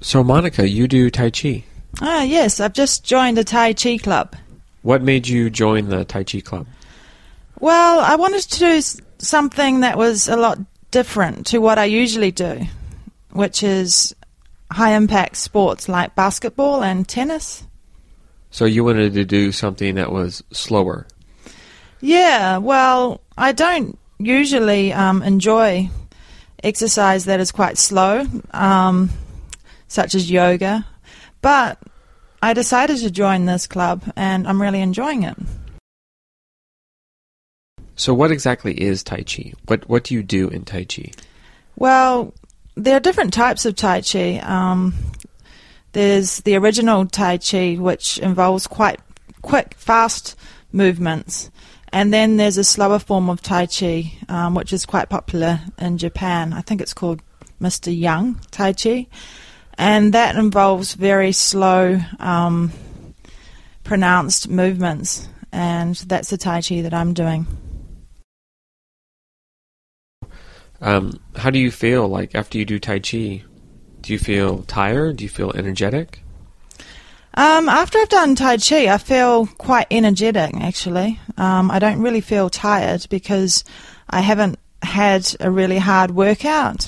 So, Monica, you do Tai Chi. Ah, yes, I've just joined the Tai Chi club. What made you join the Tai Chi club? Well, I wanted to do something that was a lot different to what I usually do, which is high impact sports like basketball and tennis. So, you wanted to do something that was slower. Yeah, well, I don't usually um, enjoy exercise that is quite slow, um, such as yoga, but I decided to join this club and I'm really enjoying it. So, what exactly is Tai Chi? What What do you do in Tai Chi? Well, there are different types of Tai Chi. Um, there's the original Tai Chi, which involves quite quick, fast movements. And then there's a slower form of Tai Chi, um, which is quite popular in Japan. I think it's called Mr. Young Tai Chi. And that involves very slow, um, pronounced movements. And that's the Tai Chi that I'm doing. Um, how do you feel like after you do Tai Chi? Do you feel tired? Do you feel energetic? Um, after I've done Tai Chi, I feel quite energetic actually. Um, I don't really feel tired because I haven't had a really hard workout.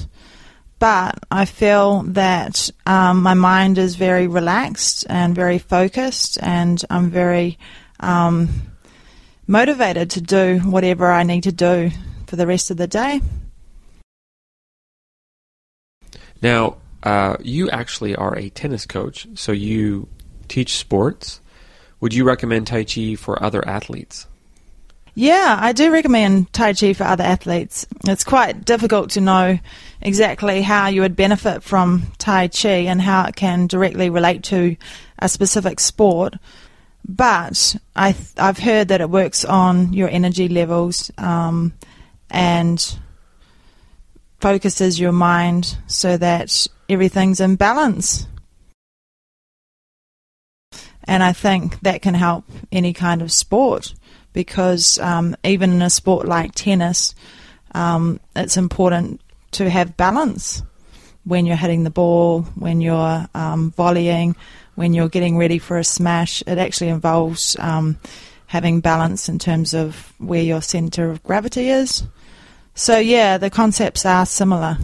But I feel that um, my mind is very relaxed and very focused, and I'm very um, motivated to do whatever I need to do for the rest of the day. Now, uh, you actually are a tennis coach, so you teach sports. Would you recommend Tai Chi for other athletes? Yeah, I do recommend Tai Chi for other athletes. It's quite difficult to know exactly how you would benefit from Tai Chi and how it can directly relate to a specific sport. But I I've heard that it works on your energy levels um, and focuses your mind so that everything's in balance. And I think that can help any kind of sport because um, even in a sport like tennis, um, it's important to have balance when you're hitting the ball, when you're um, volleying, when you're getting ready for a smash. It actually involves um, having balance in terms of where your centre of gravity is. So, yeah, the concepts are similar.